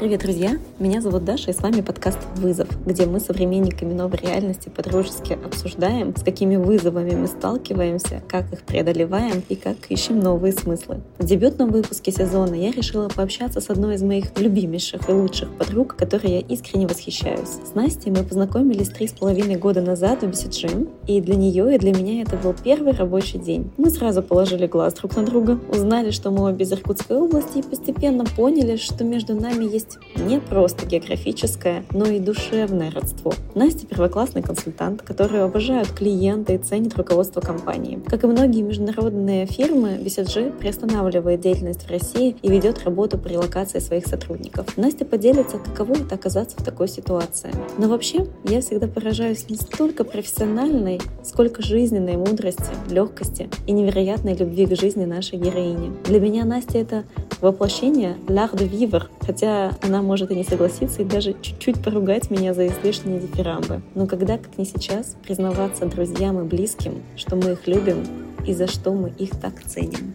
Привет, друзья! Меня зовут Даша, и с вами подкаст «Вызов», где мы современниками новой реальности подружески обсуждаем, с какими вызовами мы сталкиваемся, как их преодолеваем и как ищем новые смыслы. В дебютном выпуске сезона я решила пообщаться с одной из моих любимейших и лучших подруг, которой я искренне восхищаюсь. С Настей мы познакомились три с половиной года назад в BCG, и для нее и для меня это был первый рабочий день. Мы сразу положили глаз друг на друга, узнали, что мы обе из Иркутской области, и постепенно поняли, что между нами есть есть не просто географическое, но и душевное родство. Настя первоклассный консультант, который обожают клиента и ценит руководство компании. Как и многие международные фирмы, BCG приостанавливает деятельность в России и ведет работу по релокации своих сотрудников. Настя поделится, каково это оказаться в такой ситуации. Но вообще, я всегда поражаюсь не столько профессиональной, сколько жизненной мудрости, легкости и невероятной любви к жизни нашей героини. Для меня Настя — это воплощение l'art de vivre, хотя она может и не согласиться, и даже чуть-чуть поругать меня за излишние дифирамбы. Но когда, как не сейчас, признаваться друзьям и близким, что мы их любим и за что мы их так ценим.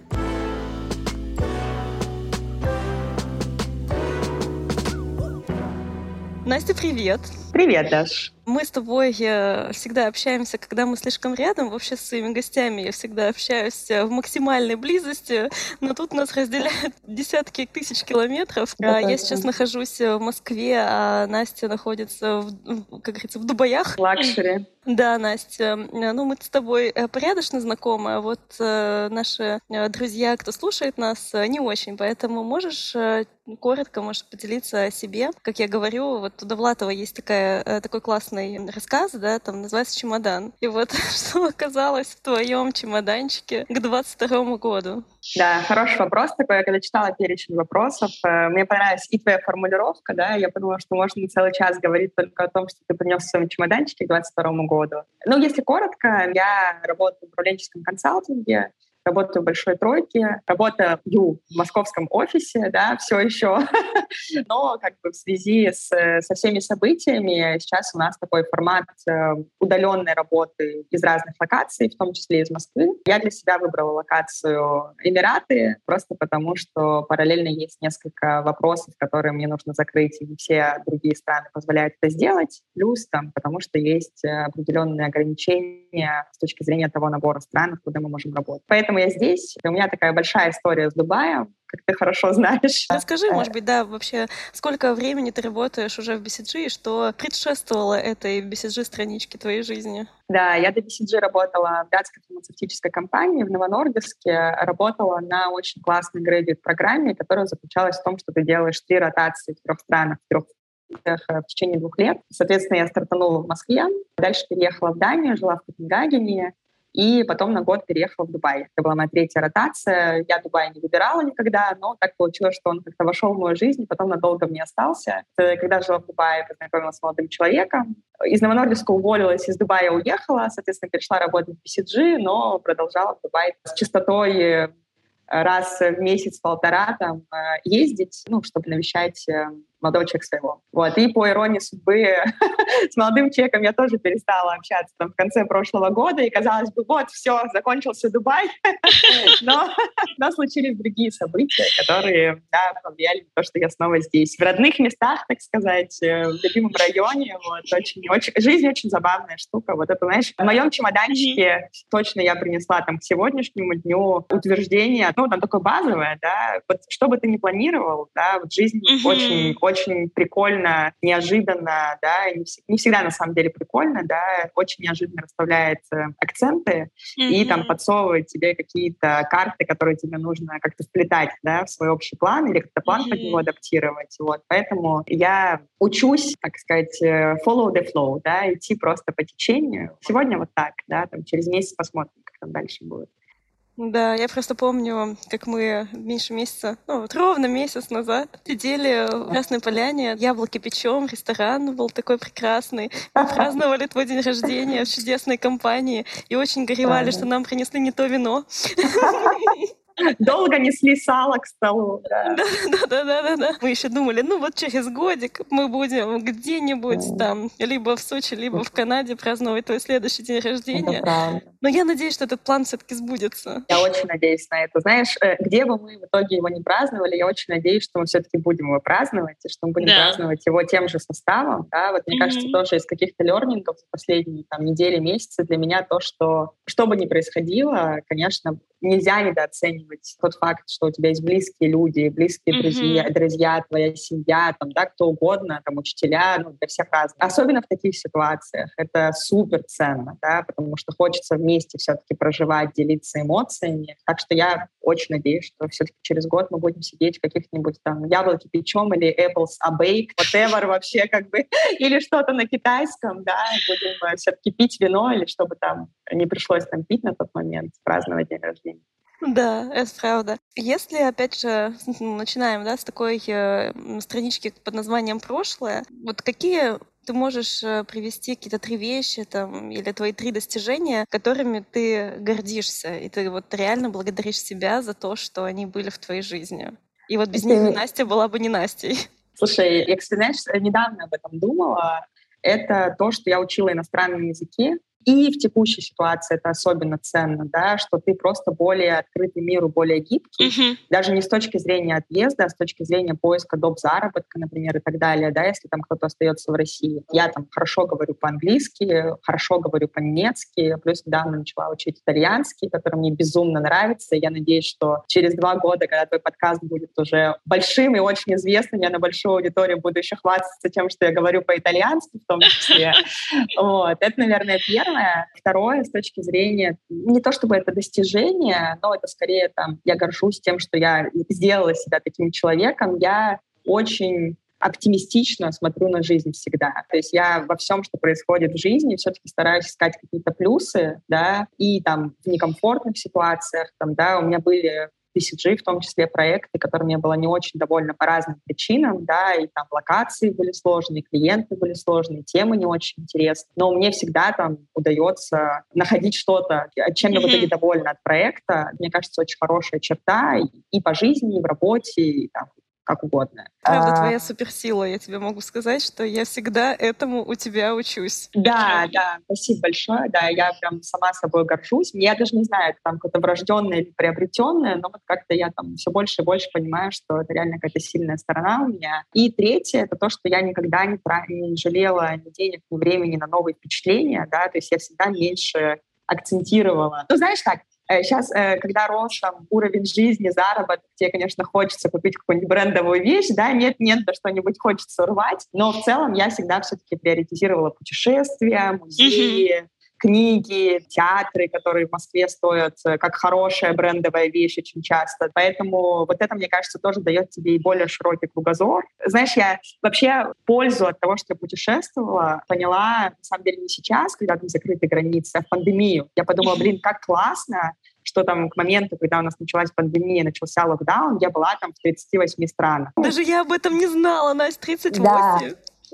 Настя, привет! Привет, Даш! Мы с тобой всегда общаемся, когда мы слишком рядом. Вообще с своими гостями я всегда общаюсь э, в максимальной близости, но тут нас разделяют десятки тысяч километров. Да, я сейчас нахожусь в Москве, а Настя находится, в, как говорится, в Дубаях. Luxury. Да, Настя. Ну, мы с тобой э, порядочно знакомы, а вот э, наши друзья, кто слушает нас, не очень. Поэтому можешь коротко, можешь поделиться о себе. Как я говорю, вот у Довлатова есть такая, такой классный классный рассказ, да, там называется «Чемодан». И вот что оказалось в твоем чемоданчике к 22 году? Да, хороший вопрос такой. Я когда читала перечень вопросов, э, мне понравилась и твоя формулировка, да, я подумала, что можно целый час говорить только о том, что ты принес в своем чемоданчике к 22 году. Ну, если коротко, я работаю в управленческом консалтинге, работаю в большой тройке, работаю в московском офисе, да, все еще, но как бы в связи с, со всеми событиями сейчас у нас такой формат э, удаленной работы из разных локаций, в том числе из Москвы. Я для себя выбрала локацию Эмираты, просто потому что параллельно есть несколько вопросов, которые мне нужно закрыть, и не все другие страны позволяют это сделать. Плюс там, потому что есть определенные ограничения с точки зрения того набора стран, куда мы можем работать. Поэтому поэтому я здесь. У меня такая большая история с Дубаем, как ты хорошо знаешь. Расскажи, может быть, да, вообще, сколько времени ты работаешь уже в BCG и что предшествовало этой BCG-страничке твоей жизни? Да, я до BCG работала в датской фармацевтической компании в Новонордиске, работала на очень классной грейдит-программе, которая заключалась в том, что ты делаешь три ротации в трех странах, в трех в течение двух лет. Соответственно, я стартанула в Москве, дальше переехала в Данию, жила в Копенгагене, и потом на год переехала в Дубай. Это была моя третья ротация. Я Дубай не выбирала никогда, но так получилось, что он как-то вошел в мою жизнь, и потом надолго мне остался. Когда жила в Дубае, познакомилась с молодым человеком. Из Новонордиска уволилась, из Дубая уехала, соответственно, перешла работать в BCG, но продолжала в Дубае с частотой раз в месяц-полтора там э, ездить, ну, чтобы навещать э, молодого человека своего. Вот. И по иронии судьбы с молодым человеком я тоже перестала общаться там в конце прошлого года, и казалось бы, вот, все, закончился Дубай, но, но случились другие события, которые да, повлияли на то, что я снова здесь. В родных местах, так сказать, э, в любимом районе. Вот, очень, очень, жизнь очень забавная штука. Вот это, знаешь, в моем чемоданчике точно я принесла там к сегодняшнему дню утверждение, ну, там такое базовое, да, вот что бы ты ни планировал, да, вот жизнь очень, очень прикольно, неожиданно, да, не, не всегда на самом деле прикольно, да, очень неожиданно расставляет акценты и там подсовывает тебе какие-то карты, которые тебе нужно как-то вплетать, да, в свой общий план или как-то план mm-hmm. под него адаптировать, вот. Поэтому я учусь, так сказать, э, follow the flow, да, идти просто по течению. Сегодня вот так, да, там через месяц посмотрим, как там дальше будет. Да, я просто помню, как мы меньше месяца, ну вот ровно месяц назад сидели в Красной Поляне, яблоки печем, ресторан был такой прекрасный. Мы праздновали твой день рождения в чудесной компании и очень горевали, что нам принесли не то вино. долго несли сало к столу. Да, да, да, да, да. Мы еще думали, ну вот через годик мы будем где-нибудь там, либо в Сочи, либо в Канаде праздновать твой следующий день рождения. Но я надеюсь, что этот план все-таки сбудется. Я очень надеюсь на это. Знаешь, э, где бы мы в итоге его не праздновали, я очень надеюсь, что мы все-таки будем его праздновать, и что мы будем да. праздновать его тем же составом. Да? Вот мне mm-hmm. кажется, тоже из каких-то лернингов за последние там, недели, месяцы для меня то, что что бы ни происходило, конечно, нельзя недооценивать тот факт, что у тебя есть близкие люди, близкие mm-hmm. друзья, друзья, твоя семья, там, да, кто угодно, там, учителя, ну, для всех разных. Особенно в таких ситуациях это супер ценно, да, потому что хочется вместе все-таки проживать, делиться эмоциями. Так что я очень надеюсь, что все-таки через год мы будем сидеть в каких-нибудь там яблоки печем или apples a bake, whatever вообще как бы, или что-то на китайском, да, будем э, все-таки пить вино или чтобы там не пришлось там пить на тот момент, праздновать день рождения. Да, это правда. Если, опять же, начинаем да, с такой э, странички под названием «Прошлое», вот какие ты можешь э, привести какие-то три вещи там, или твои три достижения, которыми ты гордишься, и ты вот реально благодаришь себя за то, что они были в твоей жизни. И вот без ты... них Настя была бы не Настей. Слушай, я, кстати, знаешь, недавно об этом думала. Это то, что я учила иностранные языки, и в текущей ситуации это особенно ценно, да, что ты просто более открытый миру, более гибкий, uh-huh. даже не с точки зрения отъезда, а с точки зрения поиска доп. заработка, например, и так далее, да, если там кто-то остается в России. Я там хорошо говорю по-английски, хорошо говорю по-немецки, плюс недавно начала учить итальянский, который мне безумно нравится. Я надеюсь, что через два года, когда твой подкаст будет уже большим и очень известным, я на большую аудиторию буду еще хвастаться тем, что я говорю по-итальянски в том числе. Вот. Это, наверное, первое первое. Второе, с точки зрения, не то чтобы это достижение, но это скорее там, я горжусь тем, что я сделала себя таким человеком. Я очень оптимистично смотрю на жизнь всегда. То есть я во всем, что происходит в жизни, все-таки стараюсь искать какие-то плюсы, да, и там в некомфортных ситуациях, там, да, у меня были BCG, в том числе проекты, которыми я была не очень довольна по разным причинам, да, и там локации были сложные, клиенты были сложные, темы не очень интересные, но мне всегда там удается находить что-то, чем я в итоге довольна от проекта. Мне кажется, очень хорошая черта и по жизни, и в работе, и там, как угодно. Правда, а... твоя суперсила, я тебе могу сказать, что я всегда этому у тебя учусь. Да, да, спасибо большое, да, я прям сама собой горжусь. Я даже не знаю, это там какое-то врожденное или приобретенное, но вот как-то я там все больше и больше понимаю, что это реально какая-то сильная сторона у меня. И третье, это то, что я никогда не, тра- не жалела ни денег, ни времени на новые впечатления, да, то есть я всегда меньше акцентировала. Ну, знаешь так, Сейчас, э, когда рос там, уровень жизни, заработок, тебе, конечно, хочется купить какую-нибудь брендовую вещь, да, нет-нет, да что-нибудь хочется рвать, но в целом я всегда все-таки приоритизировала путешествия, музеи, книги, театры, которые в Москве стоят э, как хорошая брендовая вещь очень часто. Поэтому вот это, мне кажется, тоже дает тебе и более широкий кругозор. Знаешь, я вообще пользу от того, что я путешествовала, поняла, на самом деле, не сейчас, когда там закрыты границы, а в пандемию. Я подумала, блин, как классно, что там к моменту, когда у нас началась пандемия, начался локдаун, я была там в 38 странах. Даже я об этом не знала, Настя, 38. Да.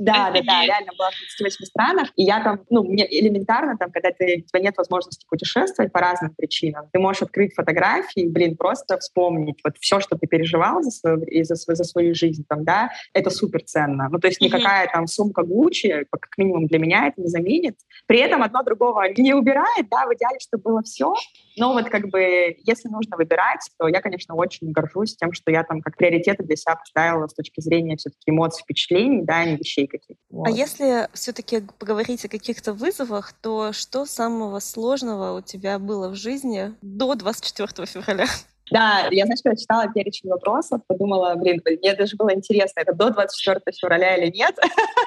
Да, да, да, реально была в 38 странах. И я там, ну, мне элементарно, там, когда ты, у тебя нет возможности путешествовать по разным причинам, ты можешь открыть фотографии, блин, просто вспомнить вот все, что ты переживал за свою, за, свою, за свою жизнь, там, да, это супер ценно. Ну, то есть никакая там сумка Гуччи, как минимум для меня, это не заменит. При этом одно другого не убирает, да, в идеале, чтобы было все. Но вот как бы, если нужно выбирать, то я, конечно, очень горжусь тем, что я там как приоритеты для себя поставила с точки зрения все-таки эмоций, впечатлений, да, не вещей каких-то. А вот. А если все-таки поговорить о каких-то вызовах, то что самого сложного у тебя было в жизни до 24 февраля? Да, я, знаешь, когда читала перечень вопросов, подумала, блин, мне даже было интересно, это до 24 февраля или нет,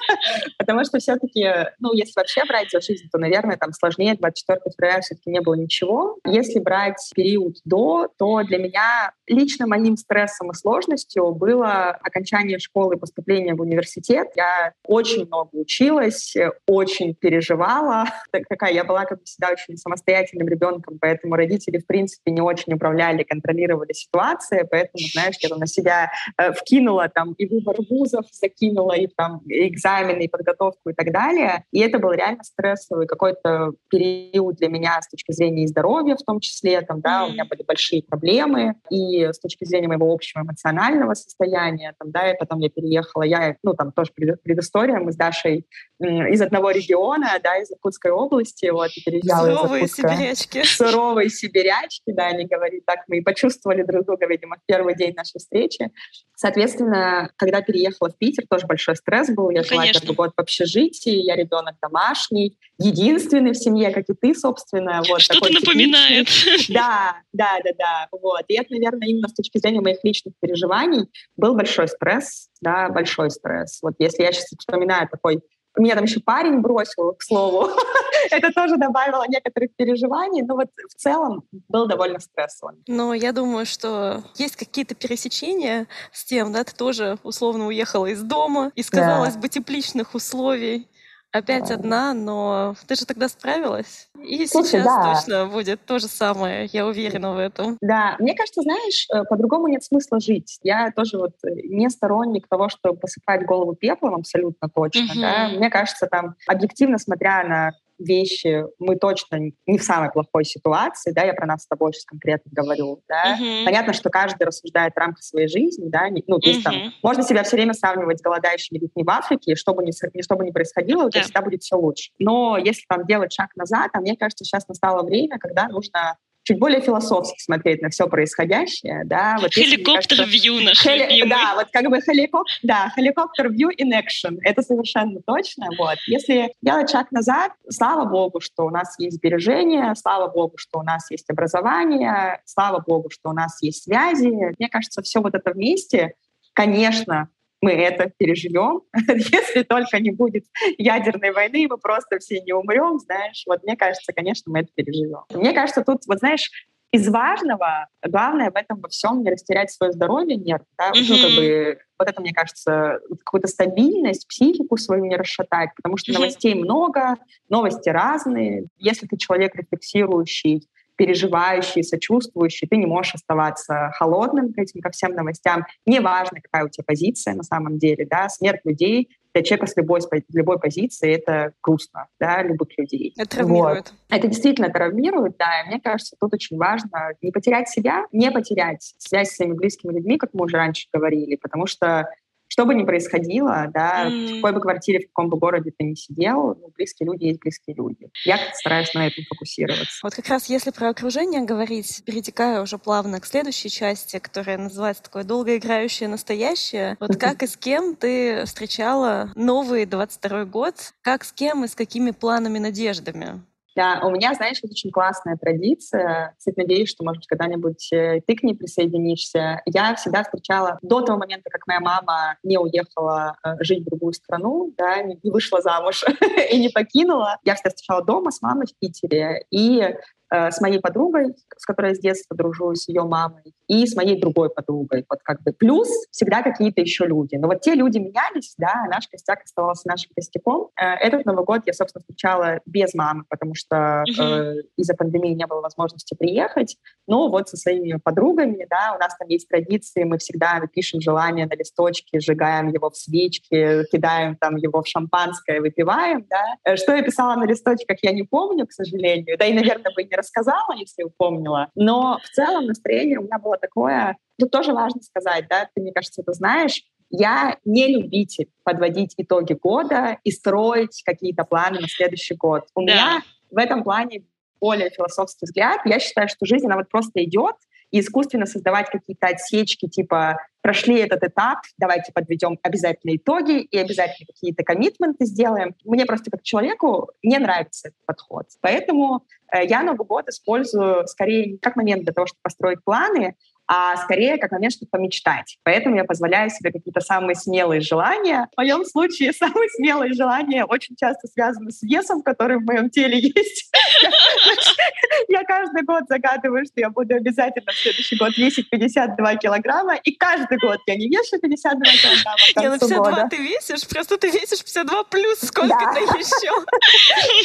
потому что все-таки, ну, если вообще брать жизнь, то, наверное, там сложнее 24 февраля все-таки не было ничего. Если брать период до, то для меня лично моим стрессом и сложностью было окончание школы и поступление в университет. Я очень много училась, очень переживала. Такая, я была как всегда очень самостоятельным ребенком, поэтому родители, в принципе, не очень управляли, контролировали контролировали ситуации, поэтому, знаешь, я на себя э, вкинула там и выбор вузов, закинула и там и экзамены, и подготовку и так далее. И это был реально стрессовый какой-то период для меня с точки зрения и здоровья в том числе, там, да, у меня были большие проблемы, и с точки зрения моего общего эмоционального состояния, там, да, и потом я переехала, я, ну, там тоже предыстория, мы с Дашей из одного региона, да, из Иркутской области, вот, и переезжала Суровые из Иркутска. сибирячки. Суровые сибирячки, да, они говорят, так мы и почувствовали друг друга, видимо, в первый день нашей встречи. Соответственно, когда переехала в Питер, тоже большой стресс был, я жила Конечно. первый год в общежитии, я ребенок домашний, единственный в семье, как и ты, собственно. Вот, Что-то напоминает. Да, да, да, да. Вот. И это, наверное, именно с точки зрения моих личных переживаний был большой стресс, да, большой стресс. Вот если я сейчас вспоминаю такой меня там еще парень бросил, к слову. Это тоже добавило некоторых переживаний, но вот в целом был довольно стрессово. Но я думаю, что есть какие-то пересечения с тем, да, ты тоже условно уехала из дома, из, казалось да. бы, тепличных условий, опять одна, но ты же тогда справилась. И Слушай, сейчас да. точно будет то же самое, я уверена в этом. Да, мне кажется, знаешь, э, по-другому нет смысла жить. Я тоже вот э, не сторонник того, чтобы посыпать голову пеплом, абсолютно точно. Угу. Да? Мне кажется, там, объективно смотря на вещи мы точно не в самой плохой ситуации, да, я про нас с тобой сейчас конкретно говорю, да. Uh-huh. Понятно, что каждый рассуждает в рамках своей жизни, да, ну, то есть uh-huh. там можно себя все время сравнивать с голодающими детьми в Африке, что бы ни, что бы ни происходило, у тебя всегда будет все лучше. Но если там делать шаг назад, а мне кажется, сейчас настало время, когда нужно чуть более философски смотреть на все происходящее, да. Вот Хеликоптер вью наш хели... Да, вот как бы хеликоптер, да, хеликоптер вью in action, это совершенно точно, вот. Если делать шаг назад, слава богу, что у нас есть сбережения, слава богу, что у нас есть образование, слава богу, что у нас есть связи. Мне кажется, все вот это вместе, конечно, мы это переживем, если только не будет ядерной войны, мы просто все не умрем, знаешь. Вот мне кажется, конечно, мы это переживем. Мне кажется, тут, вот знаешь, из важного, главное в этом во всем не растерять свое здоровье, нет, да, mm-hmm. ну, как бы, вот это, мне кажется, какую-то стабильность, психику свою не расшатать, потому что mm-hmm. новостей много, новости разные. Если ты человек рефлексирующий, переживающий, сочувствующий, ты не можешь оставаться холодным к этим ко всем новостям. Неважно, какая у тебя позиция на самом деле, да, смерть людей для человека с любой, с любой позиции это грустно, да, любых людей. Это травмирует. Вот. Это действительно травмирует, да, и мне кажется, тут очень важно не потерять себя, не потерять связь с своими близкими людьми, как мы уже раньше говорили, потому что что бы ни происходило, да, mm. в какой бы квартире, в каком бы городе ты ни сидел, ну, близкие люди есть близкие люди. Я стараюсь на этом фокусироваться. Вот как раз если про окружение говорить, перетекая уже плавно к следующей части, которая называется такое долгоиграющее настоящее. Вот как и с кем ты встречала новый 22 год? Как с кем и с какими планами, надеждами? Да, у меня, знаешь, вот очень классная традиция. Кстати, надеюсь, что, может быть, когда-нибудь э, ты к ней присоединишься. Я всегда встречала до того момента, как моя мама не уехала э, жить в другую страну, да, не вышла замуж и не покинула. Я всегда встречала дома с мамой в Питере. И с моей подругой, с которой я с детства дружу, с ее мамой, и с моей другой подругой. Вот как бы плюс всегда какие-то еще люди. Но вот те люди менялись, да, наш костяк оставался нашим костяком. Э, этот Новый год я, собственно, встречала без мамы, потому что э, из-за пандемии не было возможности приехать. Но вот со своими подругами, да, у нас там есть традиции, мы всегда пишем желание на листочке, сжигаем его в свечке, кидаем там его в шампанское, выпиваем, да. Э, что я писала на листочках, я не помню, к сожалению. Да и, наверное, бы не рассказала, если упомнила. Но в целом настроение у меня было такое... Тут тоже важно сказать, да, ты, мне кажется, это знаешь, я не любитель подводить итоги года и строить какие-то планы на следующий год. У да. меня в этом плане более философский взгляд. Я считаю, что жизнь, она вот просто идет, искусственно создавать какие-то отсечки, типа прошли этот этап, давайте подведем обязательно итоги и обязательно какие-то коммитменты сделаем. Мне просто как человеку не нравится этот подход. Поэтому э, я Новый год использую скорее как момент для того, чтобы построить планы, а скорее как момент, чтобы помечтать. Поэтому я позволяю себе какие-то самые смелые желания. В моем случае самые смелые желания очень часто связаны с весом, который в моем теле есть. Я каждый год загадываю, что я буду обязательно в следующий год весить 52 килограмма, и каждый год я не вешу 52 килограмма Не, ну 52 ты весишь, просто ты весишь 52 плюс сколько-то еще.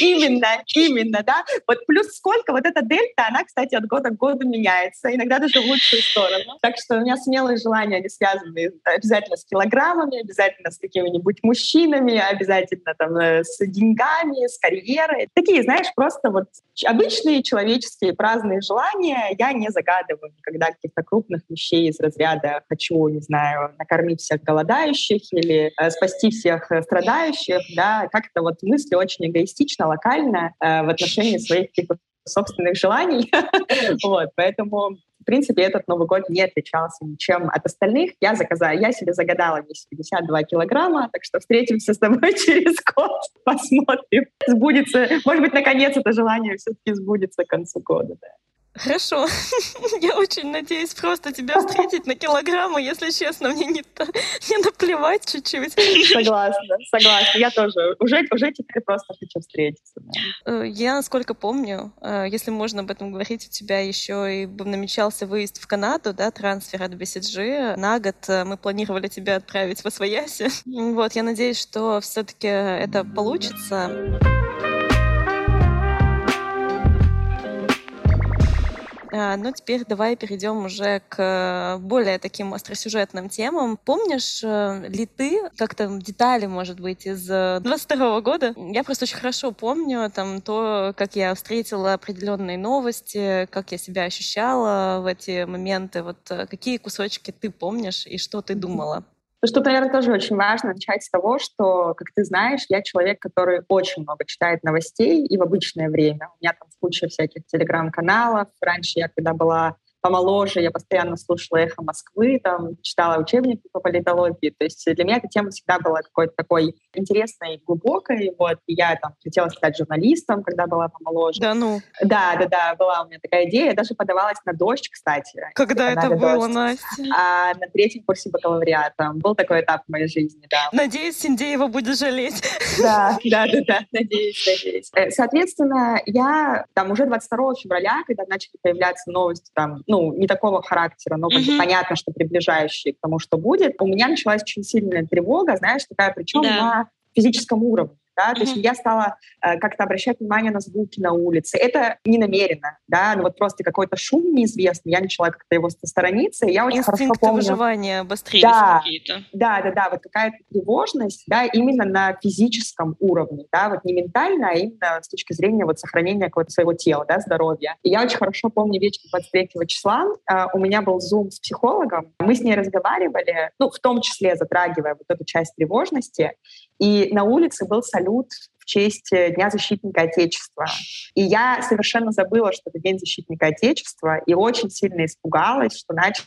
Именно, именно, да. Вот плюс сколько, вот эта дельта, она, кстати, от года к году меняется, иногда даже в лучшую сторону. Так что у меня смелые желания, они связаны обязательно с килограммами, обязательно с какими-нибудь мужчинами, обязательно там э, с деньгами, с карьерой. Такие, знаешь, просто вот обычные человеческие праздные желания я не загадываю никогда каких-то крупных вещей из разряда «хочу, не знаю, накормить всех голодающих» или э, «спасти всех э, страдающих». Да, как-то вот мысли очень эгоистично, локально э, в отношении своих собственных желаний. вот, поэтому принципе, этот Новый год не отличался ничем от остальных. Я заказала, я себе загадала весить 52 килограмма, так что встретимся с тобой через год, посмотрим, сбудется. Может быть, наконец это желание все-таки сбудется к концу года. Да. Хорошо. Я очень надеюсь просто тебя встретить на килограммы, если честно, мне не, не наплевать чуть-чуть. Согласна, согласна. Я тоже. Уже, уже теперь просто хочу встретиться. Да. Э, я, насколько помню, э, если можно об этом говорить, у тебя еще и намечался выезд в Канаду, да, трансфер от BCG. На год э, мы планировали тебя отправить в Освояси. Вот, я надеюсь, что все-таки это получится. А, ну, теперь давай перейдем уже к более таким остросюжетным темам. Помнишь э, ли ты как-то детали, может быть, из 22 года? Я просто очень хорошо помню там то, как я встретила определенные новости, как я себя ощущала в эти моменты. Вот э, какие кусочки ты помнишь и что ты думала? Ну, что, наверное, тоже очень важно начать с того, что, как ты знаешь, я человек, который очень много читает новостей и в обычное время. У меня там куча всяких телеграм-каналов. Раньше я, когда была помоложе, я постоянно слушала «Эхо Москвы», там, читала учебники по политологии. То есть для меня эта тема всегда была какой-то такой интересной и глубокой. Вот. И я там хотела стать журналистом, когда была помоложе. Да ну? Да, да, да, была у меня такая идея. Я даже подавалась на «Дождь», кстати. Когда это было, дождь. Настя? А, на третьем курсе бакалавриата. Был такой этап в моей жизни, да. Надеюсь, Синдеева будет жалеть. Да, да, да, да, надеюсь, надеюсь. Э, соответственно, я там уже 22 февраля, когда начали появляться новости там ну, не такого характера, но mm-hmm. понятно, что приближающие к тому, что будет, у меня началась очень сильная тревога, знаешь, такая, причем да. на физическом уровне да, то есть я стала э, как-то обращать внимание на звуки на улице. Это не намеренно, да, ну вот просто какой-то шум неизвестный, я начала как-то его сторониться, и я очень Инстинкты хорошо помню... выживания обострились да, какие-то. Да, да, да, вот какая-то тревожность, да, именно на физическом уровне, да, вот не ментально, а именно с точки зрения вот сохранения какого-то своего тела, да, здоровья. И я очень хорошо помню вечер 23 числа, э, у меня был зум с психологом, мы с ней разговаривали, ну, в том числе затрагивая вот эту часть тревожности, и на улице был салют в честь э, Дня защитника Отечества. И я совершенно забыла, что это День защитника Отечества, и очень сильно испугалась, что начали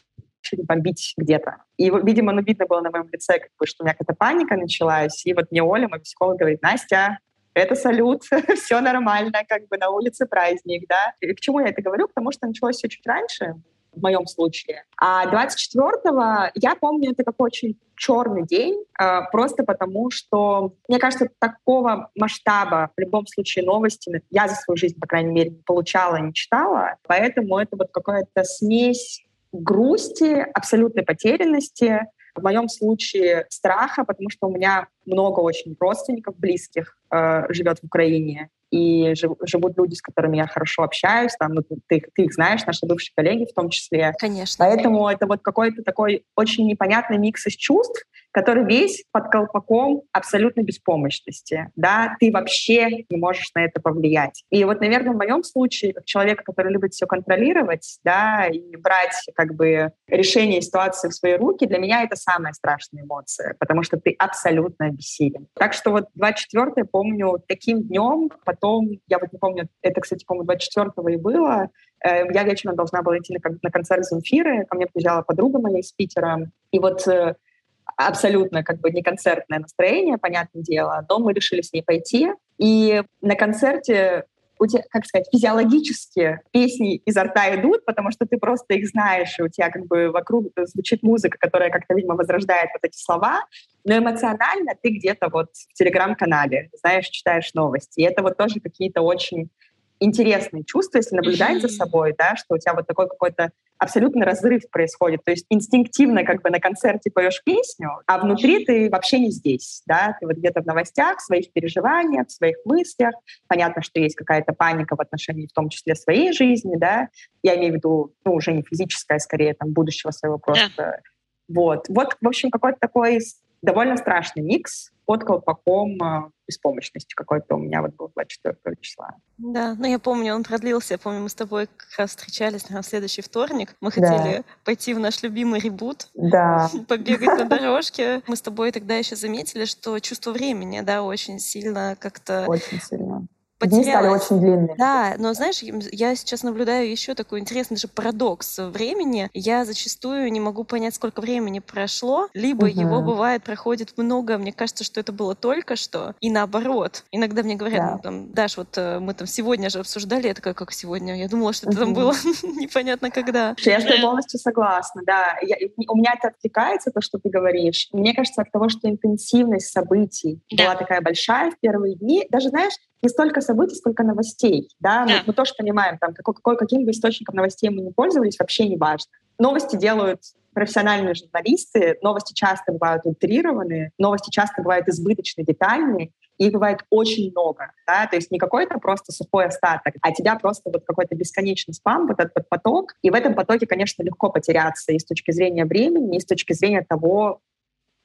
бомбить где-то. И, видимо, ну, видно было на моем лице, как бы, что у меня какая-то паника началась. И вот мне Оля, мой психолог, говорит, Настя, это салют, все нормально, как бы на улице праздник, да. И к чему я это говорю? Потому что началось все чуть раньше в моем случае. А 24-го, я помню, это как очень черный день, э, просто потому что, мне кажется, такого масштаба в любом случае новости я за свою жизнь, по крайней мере, не получала, не читала, поэтому это вот какая-то смесь грусти, абсолютной потерянности, в моем случае страха, потому что у меня много очень родственников близких э, живет в Украине, и жив, живут люди, с которыми я хорошо общаюсь, там, ну, ты, ты их знаешь, наши бывшие коллеги в том числе. Конечно. Поэтому это вот какой-то такой очень непонятный микс из чувств, который весь под колпаком абсолютной беспомощности. Да? Ты вообще не можешь на это повлиять. И вот, наверное, в моем случае, как человека, который любит все контролировать да, и брать как бы решение ситуации в свои руки, для меня это самая страшная эмоция, потому что ты абсолютно бессилен. Так что вот 24 помню таким днем, потом, я вот не помню, это, кстати, по-моему, 24-го и было, э, я вечером должна была идти на концерт Земфиры, ко мне приезжала подруга моя из Питера, и вот э, абсолютно как бы не концертное настроение, понятное дело, но мы решили с ней пойти. И на концерте у тебя, как сказать, физиологически песни изо рта идут, потому что ты просто их знаешь, и у тебя как бы вокруг звучит музыка, которая как-то, видимо, возрождает вот эти слова, но эмоционально ты где-то вот в телеграм-канале, знаешь, читаешь новости. И это вот тоже какие-то очень интересные чувства, если наблюдать за собой, да, что у тебя вот такой какой-то абсолютно разрыв происходит. То есть инстинктивно как бы на концерте поешь песню, а внутри ты вообще не здесь, да, ты вот где-то в новостях, в своих переживаниях, в своих мыслях. Понятно, что есть какая-то паника в отношении в том числе своей жизни, да, я имею в виду, ну, уже не физическая, а скорее, там, будущего своего просто. Yeah. Вот. Вот, в общем, какой-то такой довольно страшный микс под колпаком э, беспомощности какой-то у меня вот был 24 числа. Да, ну я помню, он продлился, я помню, мы с тобой как раз встречались на следующий вторник. Мы хотели да. пойти в наш любимый ребут, да. побегать на дорожке. Мы с тобой тогда еще заметили, что чувство времени, да, очень сильно как-то... Очень сильно потерялась. Дни стали очень длинные. Да, но знаешь, я сейчас наблюдаю еще такой интересный же парадокс времени. Я зачастую не могу понять, сколько времени прошло, либо угу. его бывает проходит много. Мне кажется, что это было только что, и наоборот. Иногда мне говорят, да. ну, там, Даш, вот э, мы там сегодня же обсуждали, я такая, как сегодня? Я думала, что это угу. там было непонятно когда. Я с тобой полностью согласна, да. Я, у меня это откликается, то, что ты говоришь. Мне кажется, от того, что интенсивность событий да. была такая большая в первые дни, даже, знаешь, не столько событий, сколько новостей. Да? да. Мы, мы тоже понимаем, там, какой, какой, каким бы источником новостей мы не пользовались, вообще не важно. Новости делают профессиональные журналисты, новости часто бывают утрированы, новости часто бывают избыточно детальные, их бывает очень много, да, то есть не какой-то просто сухой остаток, а тебя просто вот какой-то бесконечный спам, вот этот поток, и в этом потоке, конечно, легко потеряться и с точки зрения времени, и с точки зрения того,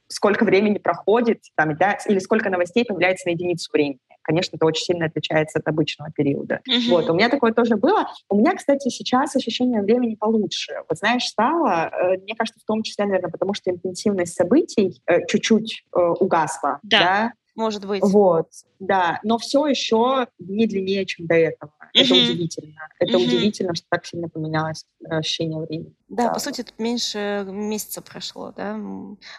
сколько времени проходит, там, да, или сколько новостей появляется на единицу времени. Конечно, это очень сильно отличается от обычного периода. Mm-hmm. Вот, у меня такое тоже было. У меня, кстати, сейчас ощущение времени получше. Вот знаешь, стало, э, мне кажется, в том числе, наверное, потому что интенсивность событий э, чуть-чуть э, угасла. Да. да, может быть. Вот, да. Но все еще не длиннее, чем до этого. Mm-hmm. Это удивительно. Это mm-hmm. удивительно, что так сильно поменялось ощущение времени. Да, да, по сути, тут меньше месяца прошло, да?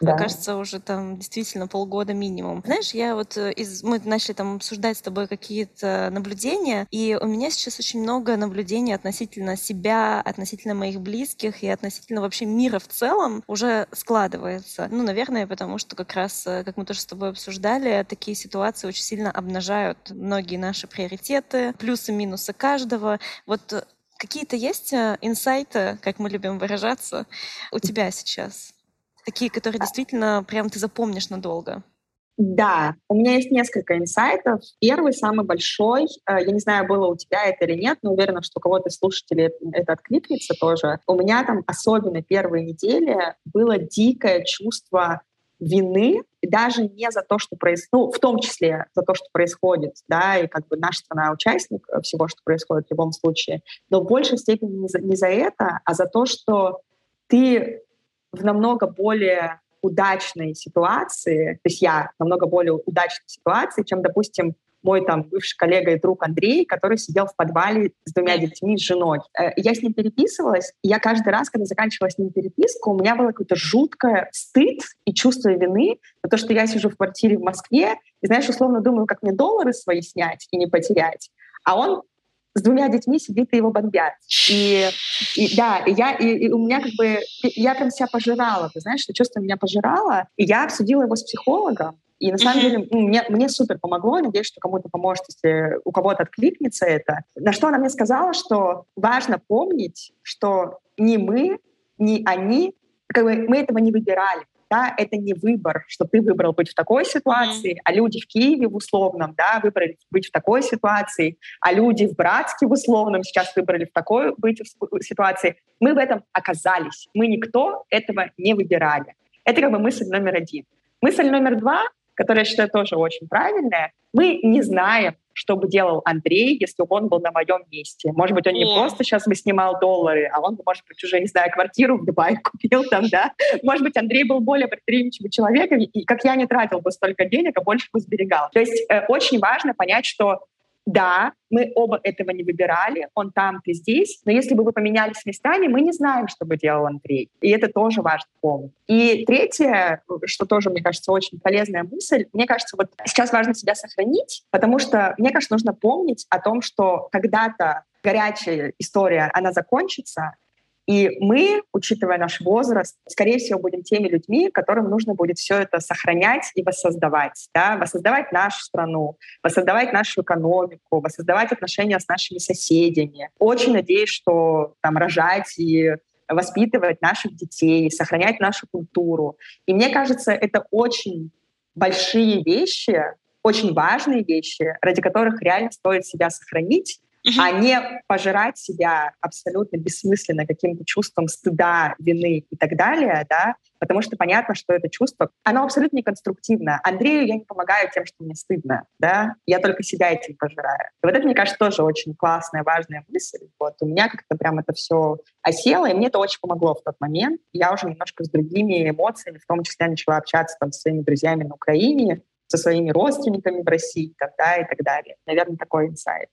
да. Кажется, уже там действительно полгода минимум. Знаешь, я вот э, из... Мы начали там обсуждать с тобой какие-то наблюдения, и у меня сейчас очень много наблюдений относительно себя, относительно моих близких и относительно вообще мира в целом уже складывается. Ну, наверное, потому что как раз, э, как мы тоже с тобой обсуждали, такие ситуации очень сильно обнажают многие наши приоритеты, плюсы-минусы каждого. Вот э, Какие-то есть э, инсайты, как мы любим выражаться, у тебя сейчас? Такие, которые действительно прям ты запомнишь надолго? Да, у меня есть несколько инсайтов. Первый, самый большой, э, я не знаю, было у тебя это или нет, но уверена, что у кого-то слушателей это откликнется тоже. У меня там особенно первые недели было дикое чувство вины, даже не за то, что происходит, ну, в том числе за то, что происходит, да, и как бы наша страна участник всего, что происходит в любом случае, но в большей степени не за, не за это, а за то, что ты в намного более удачной ситуации, то есть я намного более удачной ситуации, чем, допустим, мой там бывший коллега и друг Андрей, который сидел в подвале с двумя детьми, с женой. Э, я с ним переписывалась, и я каждый раз, когда заканчивала с ним переписку, у меня было какое-то жуткое стыд и чувство вины за то, что я сижу в квартире в Москве, и, знаешь, условно думаю, как мне доллары свои снять и не потерять. А он с двумя детьми сидит и его бомбят. И, и да, и я, и, и у меня как бы, я прям себя пожирала, ты знаешь, это чувство меня пожирало, и я обсудила его с психологом, и на самом деле мне, мне супер помогло, надеюсь, что кому-то поможет, если у кого-то откликнется это. На что она мне сказала, что важно помнить, что ни мы, ни они, как бы мы этого не выбирали. Да, это не выбор, что ты выбрал быть в такой ситуации, mm-hmm. а люди в Киеве в условном, да, выбрали быть в такой ситуации, а люди в Братске в условном сейчас выбрали в такой быть в ситуации. Мы в этом оказались. Мы никто этого не выбирали. Это как бы мысль номер один. Мысль номер два которая, я считаю, тоже очень правильная. Мы не знаем, что бы делал Андрей, если бы он был на моем месте. Может быть, он не просто сейчас бы снимал доллары, а он бы, может быть, уже, не знаю, квартиру в Дубае купил там, да. Может быть, Андрей был более предприимчивым человеком, и как я не тратил бы столько денег, а больше бы сберегал. То есть э, очень важно понять, что да, мы оба этого не выбирали, он там, ты здесь, но если бы вы поменялись местами, мы не знаем, что бы делал Андрей. И это тоже важно помнить. И третье, что тоже, мне кажется, очень полезная мысль, мне кажется, вот сейчас важно себя сохранить, потому что, мне кажется, нужно помнить о том, что когда-то горячая история, она закончится, и мы, учитывая наш возраст, скорее всего, будем теми людьми, которым нужно будет все это сохранять и воссоздавать. Да? Воссоздавать нашу страну, воссоздавать нашу экономику, воссоздавать отношения с нашими соседями. Очень надеюсь, что там рожать и воспитывать наших детей, сохранять нашу культуру. И мне кажется, это очень большие вещи, очень важные вещи, ради которых реально стоит себя сохранить, а не пожирать себя абсолютно бессмысленно каким-то чувством стыда, вины и так далее, да, потому что понятно, что это чувство, оно абсолютно не конструктивно. Андрею я не помогаю тем, что мне стыдно, да, я только себя этим пожираю. И вот это, мне кажется, тоже очень классная, важная мысль. Вот у меня как-то прям это все осело, и мне это очень помогло в тот момент. Я уже немножко с другими эмоциями, в том числе начала общаться там с своими друзьями на Украине, со своими родственниками в России, да, и так далее. Наверное, такой инсайт.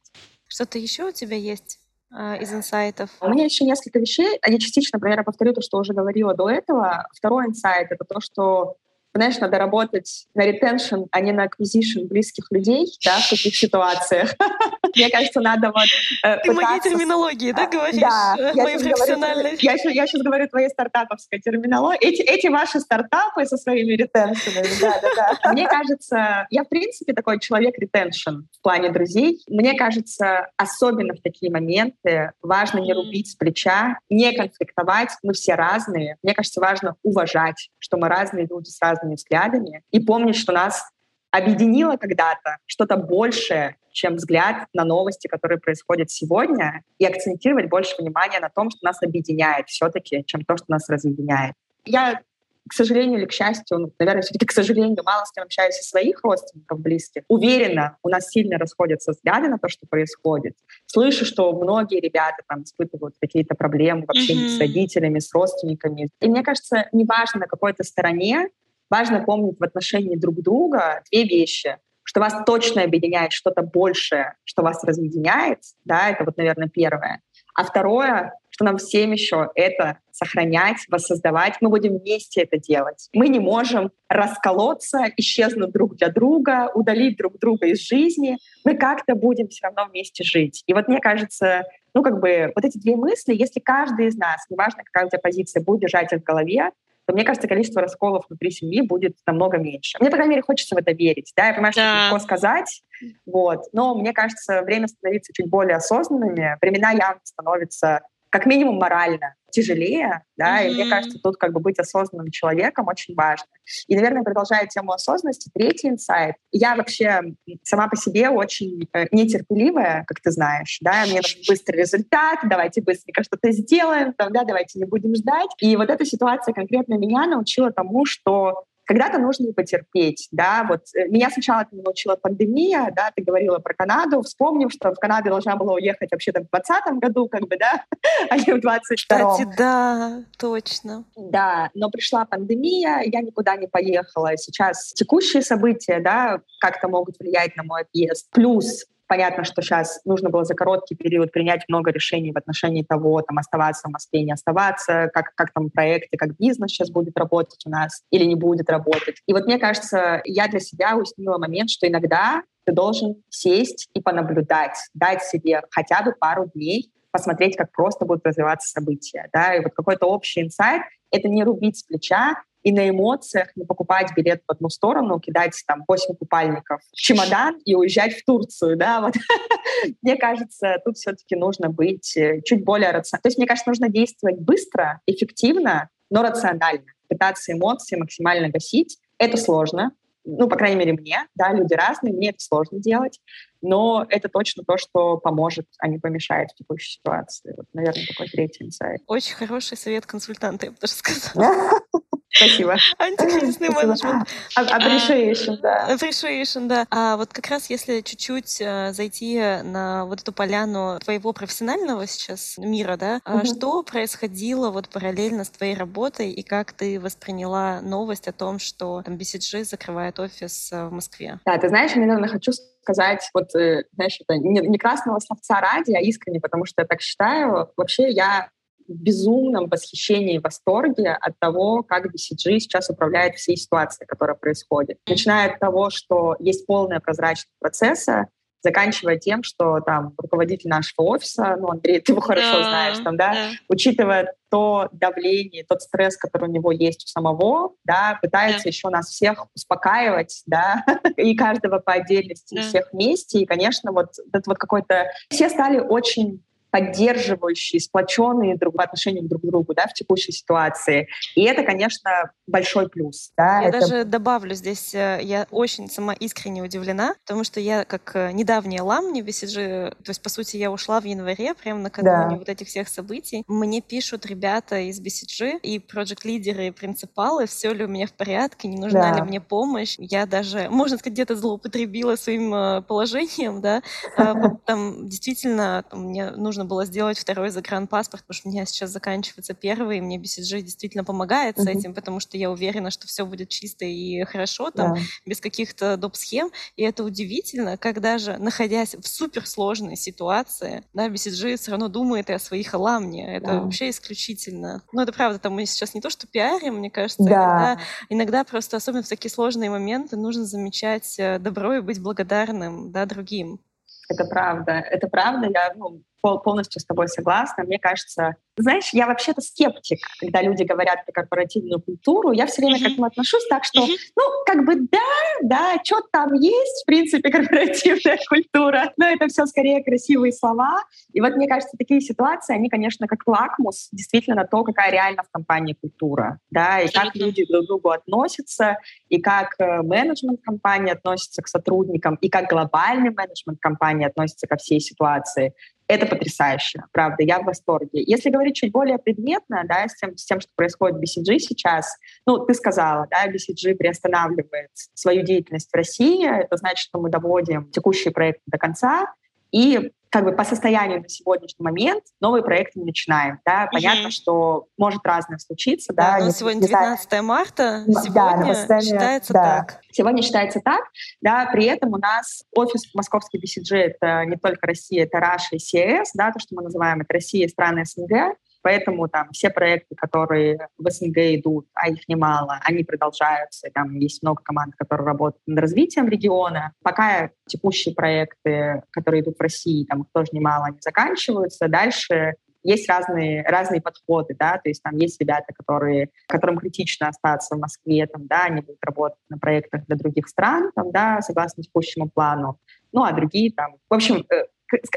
Что-то еще у тебя есть э, из инсайтов? У меня еще несколько вещей. Они частично, например, я повторю то, что уже говорила до этого. Второй инсайт — это то, что знаешь, надо работать на ретеншн, а не на acquisition близких людей, да, в таких ситуациях. Мне кажется, надо вот э, Ты моей терминологии, да, говоришь? Да. Моей профессиональной. Я сейчас говорю твоей стартаповской терминологии. Эти, ваши стартапы со своими ретеншенами, да, да, да. Мне кажется, я в принципе такой человек ретеншн в плане друзей. Мне кажется, особенно в такие моменты важно не рубить с плеча, не конфликтовать. Мы все разные. Мне кажется, важно уважать, что мы разные люди с разными разными взглядами и помнить, что нас объединило когда-то что-то большее, чем взгляд на новости, которые происходят сегодня, и акцентировать больше внимания на том, что нас объединяет все-таки, чем то, что нас разъединяет. Я к сожалению или к счастью, ну, наверное, все-таки к сожалению, мало с кем общаюсь из своих родственников близких. Уверена, у нас сильно расходятся взгляды на то, что происходит. Слышу, что многие ребята там испытывают какие-то проблемы в общении mm-hmm. с родителями, с родственниками. И мне кажется, неважно, на какой то стороне, важно помнить в отношении друг друга две вещи что вас точно объединяет что-то большее, что вас разъединяет, да, это вот, наверное, первое. А второе, что нам всем еще это сохранять, воссоздавать. Мы будем вместе это делать. Мы не можем расколоться, исчезнуть друг для друга, удалить друг друга из жизни. Мы как-то будем все равно вместе жить. И вот мне кажется, ну как бы вот эти две мысли, если каждый из нас, неважно какая у тебя позиция, будет держать их в голове, то мне кажется, количество расколов внутри семьи будет намного меньше. Мне, по крайней мере, хочется в это верить. Да, я понимаю, что да. легко сказать, вот, но мне кажется, время становиться чуть более осознанными. Времена явно становятся как минимум морально тяжелее, да, mm-hmm. и мне кажется, тут как бы быть осознанным человеком очень важно. И, наверное, продолжая тему осознанности, третий инсайт. Я вообще сама по себе очень э, нетерпеливая, как ты знаешь, да, мне нужен быстрый результат, давайте быстренько что-то сделаем, там, да, давайте не будем ждать. И вот эта ситуация конкретно меня научила тому, что когда-то нужно потерпеть, да, вот э, меня сначала это научила пандемия, да, ты говорила про Канаду, вспомним, что в Канаду должна была уехать вообще там в 2020 году, как бы, да, а не в 22 Кстати, да, точно. Да, но пришла пандемия, я никуда не поехала. Сейчас текущие события, да, как-то могут влиять на мой отъезд. Плюс Понятно, что сейчас нужно было за короткий период принять много решений в отношении того, там, оставаться в Москве, не оставаться, как, как там проекты, как бизнес сейчас будет работать у нас или не будет работать. И вот мне кажется, я для себя уяснила момент, что иногда ты должен сесть и понаблюдать, дать себе хотя бы пару дней, посмотреть, как просто будут развиваться события. Да? И вот какой-то общий инсайт — это не рубить с плеча, и на эмоциях не покупать билет в одну сторону, кидать там 8 купальников в чемодан и уезжать в Турцию, да, вот. Мне кажется, тут все-таки нужно быть э, чуть более рациональным. То есть, мне кажется, нужно действовать быстро, эффективно, но рационально. Пытаться эмоции максимально гасить. Это сложно, ну, по крайней мере, мне, да, люди разные, мне это сложно делать, но это точно то, что поможет, а не помешает в текущей ситуации. Вот, наверное, такой третий инсайт. Очень хороший совет консультанта, я бы даже сказала. Спасибо. Антикризисный менеджмент. Appreciation, да. Appreciation, да. А вот как раз если чуть-чуть э, зайти на вот эту поляну твоего профессионального сейчас мира, да, угу. что происходило вот параллельно с твоей работой и как ты восприняла новость о том, что там BCG закрывает офис э, в Москве? Да, ты знаешь, я, наверное, хочу сказать, вот, э, знаешь, это не, не красного словца ради, а искренне, потому что я так считаю. Вообще я безумном восхищении и восторге от того, как BCG сейчас управляет всей ситуацией, которая происходит. Начиная от того, что есть полная прозрачность процесса, заканчивая тем, что там руководитель нашего офиса, ну, Андрей, ты его хорошо да, знаешь, там, да, да, учитывая то давление, тот стресс, который у него есть у самого, да, пытается да. еще нас всех успокаивать, да, и каждого по отдельности, да. всех вместе, и, конечно, вот это вот какой-то... Все стали очень поддерживающие, сплоченные друг по отношению друг к другу да, в текущей ситуации. И это, конечно, большой плюс. Да, я это... даже добавлю здесь, э, я очень сама искренне удивлена, потому что я как э, недавняя ламни BCG, то есть, по сути, я ушла в январе, прямо накануне да. вот этих всех событий. Мне пишут ребята из BCG и проект-лидеры, и принципалы, все ли у меня в порядке, не нужна да. ли мне помощь. Я даже, можно сказать, где-то злоупотребила своим э, положением, да, а, там действительно мне нужно было сделать второй загранпаспорт, потому что у меня сейчас заканчивается первый, и мне BCG действительно помогает mm-hmm. с этим, потому что я уверена, что все будет чисто и хорошо, там, yeah. без каких-то доп. схем. И это удивительно, как даже находясь в суперсложной ситуации, да, BCG все равно думает и о своих аламне. Это yeah. вообще исключительно. Ну, это правда, там мы сейчас не то, что пиарим, мне кажется, yeah. иногда, иногда просто, особенно в такие сложные моменты, нужно замечать э, добро и быть благодарным, да, другим. Это правда. Это правда. Я ну, полностью с тобой согласна. Мне кажется, знаешь, я вообще-то скептик, когда люди говорят про корпоративную культуру. Я все время uh-huh. к этому отношусь так, что, uh-huh. ну, как бы да, да, что там есть, в принципе, корпоративная культура, но это все скорее красивые слова. И вот мне кажется, такие ситуации, они, конечно, как лакмус действительно то, какая реально в компании культура, да, и как люди друг к другу относятся, и как э, менеджмент компании относится к сотрудникам, и как глобальный менеджмент компании относится ко всей ситуации. Это потрясающе, правда, я в восторге. Если говорить чуть более предметно, да, с тем, с тем, что происходит в BCG сейчас, ну, ты сказала, да, BCG приостанавливает свою деятельность в России, это значит, что мы доводим текущие проекты до конца, и как бы по состоянию на сегодняшний момент новые проекты не начинаем. Да? Понятно, mm-hmm. что может разное случиться. Да, да но сегодня 19 марта, сегодня да, считается да. так. Сегодня считается так. Да, при этом у нас офис московский BCG — это не только Россия, это Раша и СС, да, то, что мы называем, это Россия и страны СНГ. Поэтому там все проекты, которые в СНГ идут, а их немало, они продолжаются. Там есть много команд, которые работают над развитием региона. Пока текущие проекты, которые идут в России, там их тоже немало, они заканчиваются. Дальше есть разные, разные подходы, да, то есть там есть ребята, которые, которым критично остаться в Москве, там, да, они будут работать на проектах для других стран, там, да, согласно текущему плану, ну, а другие там, в общем, э,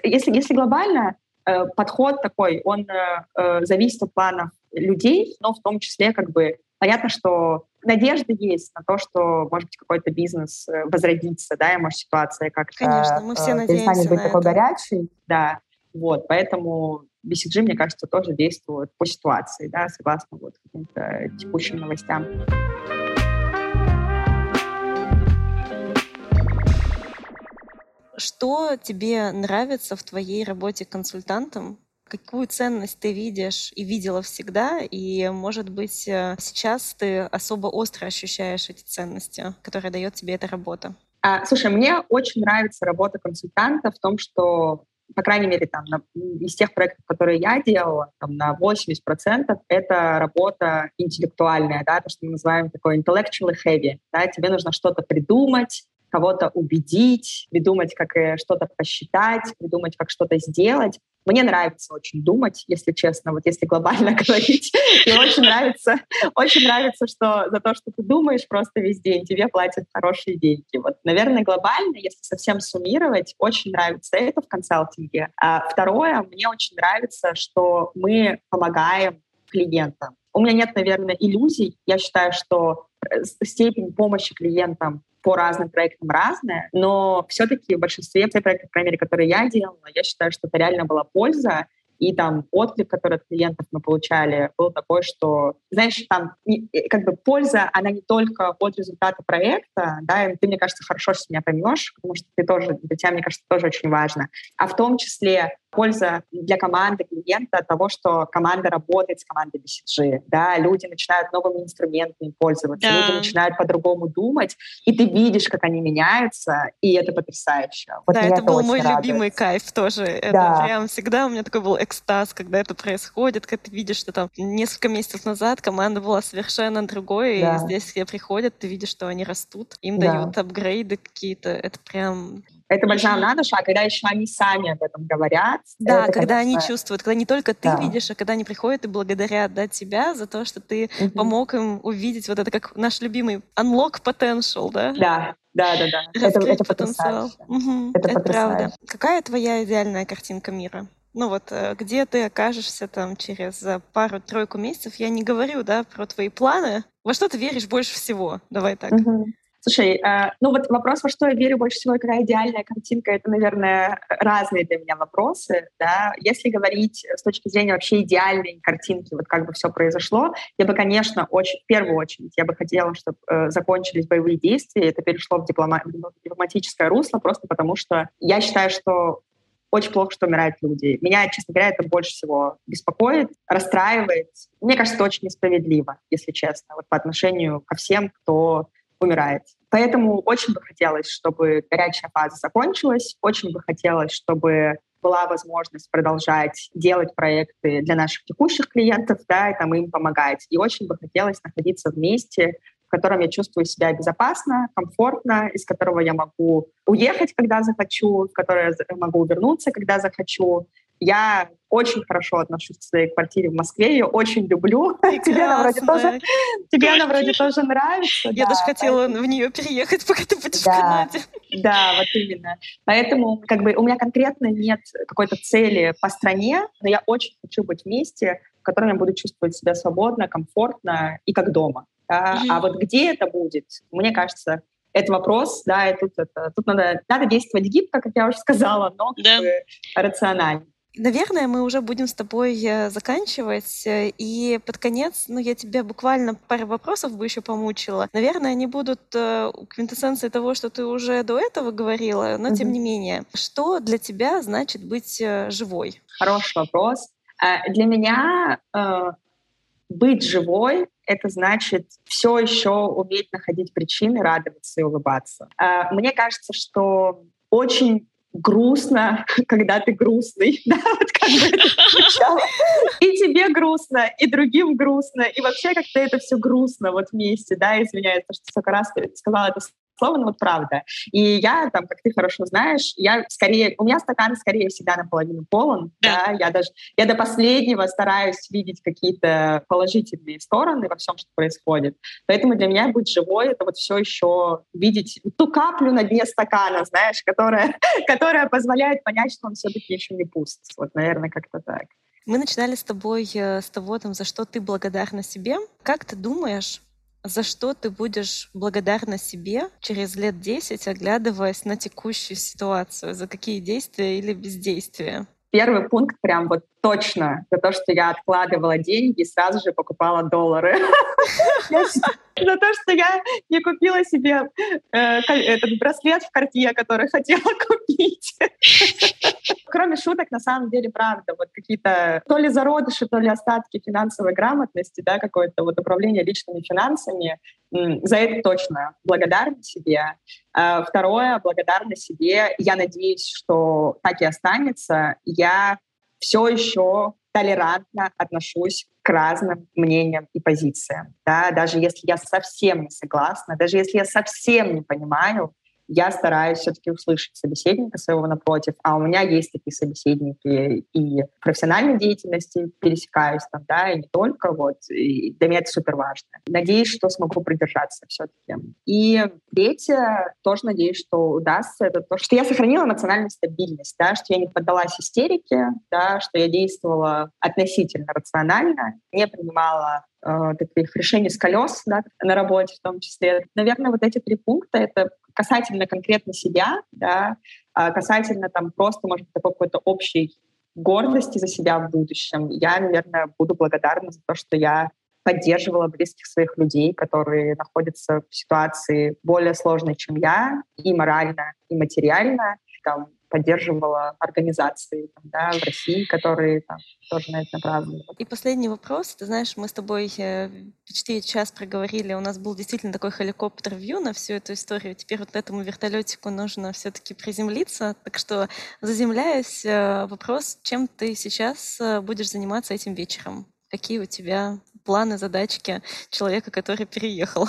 если, если глобально, подход такой, он э, э, зависит от планов людей, но в том числе как бы понятно, что надежда есть на то, что, может быть, какой-то бизнес возродится, да, и может ситуация как-то Конечно, мы все перестанет быть такой это. горячей, да, вот, поэтому BCG, мне кажется, тоже действует по ситуации, да, согласно вот каким-то текущим новостям. Что тебе нравится в твоей работе консультантом? Какую ценность ты видишь и видела всегда? И, может быть, э, сейчас ты особо остро ощущаешь эти ценности, которые дает тебе эта работа? А, слушай, мне очень нравится работа консультанта в том, что по крайней мере, там, на, из тех проектов, которые я делала, там, на 80% это работа интеллектуальная, да, то, что мы называем такой intellectually heavy. Да, тебе нужно что-то придумать, кого-то убедить, придумать, как э, что-то посчитать, придумать, как что-то сделать. Мне нравится очень думать, если честно, вот если глобально говорить. Мне очень нравится, очень нравится, что за то, что ты думаешь просто весь день, тебе платят хорошие деньги. Вот, наверное, глобально, если совсем суммировать, очень нравится это в консалтинге. А второе, мне очень нравится, что мы помогаем клиентам. У меня нет, наверное, иллюзий. Я считаю, что э, степень помощи клиентам по разным проектам разная, но все-таки в большинстве всех проектов, по крайней мере, которые я делала, я считаю, что это реально была польза, и там отклик, который от клиентов мы получали, был такой, что, знаешь, там э, как бы польза, она не только от результата проекта, да, и ты, мне кажется, хорошо с меня поймешь, потому что ты тоже, для тебя, мне кажется, тоже очень важно, а в том числе польза для команды клиента от того, что команда работает с командой BCG, да, люди начинают новыми инструментами пользоваться, да. люди начинают по-другому думать, и ты видишь, как они меняются, и это потрясающе. Вот да, это, это был мой радует. любимый кайф тоже. Это да. прям всегда у меня такой был экстаз, когда это происходит, когда ты видишь, что там несколько месяцев назад команда была совершенно другой, да. и здесь все приходят, ты видишь, что они растут, им да. дают апгрейды какие-то, это прям это большая на душу, а когда еще они сами об этом говорят. Да, это, когда конечно... они чувствуют, когда не только ты да. видишь, а когда они приходят и благодарят да, тебя за то, что ты угу. помог им увидеть вот это как наш любимый unlock potential, да? Да, да, да, да. Это, это потенциал. Угу. Это, это правда. Какая твоя идеальная картинка мира? Ну вот, э, где ты окажешься там через э, пару-тройку месяцев, я не говорю, да, про твои планы. Во что ты веришь больше всего? Давай так. Угу. Слушай, э, ну вот вопрос, во что я верю больше всего, какая идеальная картинка, это, наверное, разные для меня вопросы. Да? Если говорить с точки зрения вообще идеальной картинки, вот как бы все произошло, я бы, конечно, очень, в первую очередь, я бы хотела, чтобы э, закончились боевые действия, это перешло в, диплома, в дипломатическое русло, просто потому что я считаю, что очень плохо, что умирают люди. Меня, честно говоря, это больше всего беспокоит, расстраивает. Мне кажется, это очень несправедливо, если честно, вот по отношению ко всем, кто умирает. Поэтому очень бы хотелось, чтобы горячая фаза закончилась, очень бы хотелось, чтобы была возможность продолжать делать проекты для наших текущих клиентов, да, и там им помогать. И очень бы хотелось находиться вместе, в котором я чувствую себя безопасно, комфортно, из которого я могу уехать, когда захочу, в которое я могу вернуться, когда захочу, я очень хорошо отношусь к своей квартире в Москве, ее очень люблю. Тебе она вроде тоже, тебе она вроде тоже нравится. Я да, даже хотела поэтому... в нее переехать, пока ты будешь да, в Канаде. Да, вот именно. Поэтому как бы у меня конкретно нет какой-то цели по стране, но я очень хочу быть в месте, в котором я буду чувствовать себя свободно, комфортно и как дома. Да? Mm-hmm. А вот где это будет, мне кажется, это вопрос, да, и тут, это, тут надо, надо действовать гибко, как я уже сказала, но да. рационально. Наверное, мы уже будем с тобой э, заканчивать. Э, и под конец, ну, я тебя буквально пару вопросов бы еще помучила. Наверное, они будут э, квинтэссенцией того, что ты уже до этого говорила, но mm-hmm. тем не менее. Что для тебя значит быть живой? Хороший вопрос. Для меня быть живой — это значит все еще уметь находить причины, радоваться и улыбаться. Мне кажется, что очень грустно, когда ты грустный, да, вот как бы это звучало. И тебе грустно, и другим грустно, и вообще как-то это все грустно вот вместе, да, извиняюсь, что столько раз сказала это слово, но вот правда. И я, там, как ты хорошо знаешь, я скорее, у меня стакан скорее всегда наполовину полон, да, да я даже, я до последнего стараюсь видеть какие-то положительные стороны во всем, что происходит. Поэтому для меня быть живой — это вот все еще видеть ту каплю на дне стакана, знаешь, которая, которая позволяет понять, что он все-таки еще не пуст. Вот, наверное, как-то так. Мы начинали с тобой э, с того, там, за что ты благодарна себе. Как ты думаешь, за что ты будешь благодарна себе через лет 10, оглядываясь на текущую ситуацию? За какие действия или бездействия? Первый пункт прям вот точно за то, что я откладывала деньги и сразу же покупала доллары. За то, что я не купила себе э, этот браслет в карте, который хотела купить. Кроме шуток, на самом деле, правда, вот какие-то то ли зародыши, то ли остатки финансовой грамотности, да, какое-то вот управление личными финансами, за это точно благодарна себе. А второе, благодарна себе. Я надеюсь, что так и останется. Я все еще толерантно отношусь к разным мнениям и позициям. Да? Даже если я совсем не согласна, даже если я совсем не понимаю, я стараюсь все-таки услышать собеседника своего напротив, а у меня есть такие собеседники и в профессиональной деятельности пересекаюсь там, да, и не только, вот, и для меня это супер важно. Надеюсь, что смогу придержаться все-таки. И третье, тоже надеюсь, что удастся, это то, что я сохранила эмоциональную стабильность, да, что я не поддалась истерике, да, что я действовала относительно рационально, не принимала э, таких решений с колес да, на работе в том числе. Наверное, вот эти три пункта — это касательно конкретно себя, да, а касательно там просто, может такой какой-то общей гордости за себя в будущем, я, наверное, буду благодарна за то, что я поддерживала близких своих людей, которые находятся в ситуации более сложной, чем я, и морально, и материально. Там, поддерживала организации да, в России, которые там, тоже на это направлены. И последний вопрос. Ты знаешь, мы с тобой э, почти час проговорили, у нас был действительно такой хеликоптер-вью на всю эту историю. Теперь вот этому вертолетику нужно все-таки приземлиться. Так что, заземляясь, э, вопрос, чем ты сейчас э, будешь заниматься этим вечером? Какие у тебя планы, задачки человека, который переехал?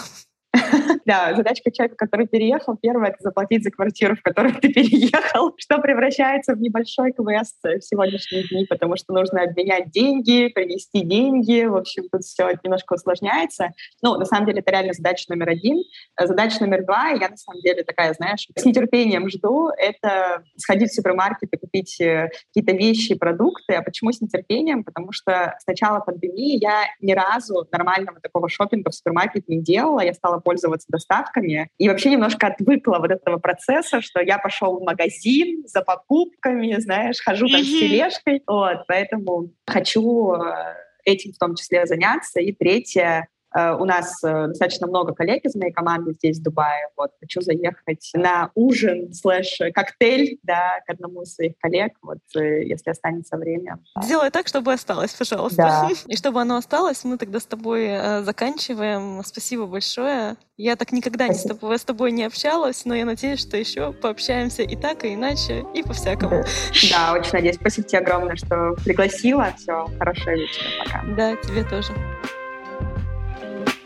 Да, задачка человека, который переехал, первое — это заплатить за квартиру, в которую ты переехал, что превращается в небольшой КВС в сегодняшние дни, потому что нужно обменять деньги, принести деньги, в общем, тут все немножко усложняется. Ну, на самом деле, это реально задача номер один. Задача номер два, я на самом деле такая, знаешь, с нетерпением жду, это сходить в супермаркет и купить э, какие-то вещи, продукты. А почему с нетерпением? Потому что с начала пандемии я ни разу нормального такого шопинга в супермаркете не делала. Я стала пользоваться доставками. И вообще немножко отвыкла вот этого процесса, что я пошел в магазин за покупками, знаешь, хожу там с тележкой. Вот, поэтому хочу э, этим в том числе заняться. И третье, у нас э, достаточно много коллег из моей команды здесь, в Дубае. Вот, хочу заехать на ужин слэш коктейль да, к одному из своих коллег, вот, э, если останется время. Сделай так, чтобы осталось, пожалуйста. Да. И чтобы оно осталось, мы тогда с тобой заканчиваем. Спасибо большое. Я так никогда не с тобой, с тобой не общалась, но я надеюсь, что еще пообщаемся и так, и иначе, и по-всякому. Да, очень надеюсь. Спасибо тебе огромное, что пригласила. Все, хорошего вечера. Пока. Да, тебе тоже.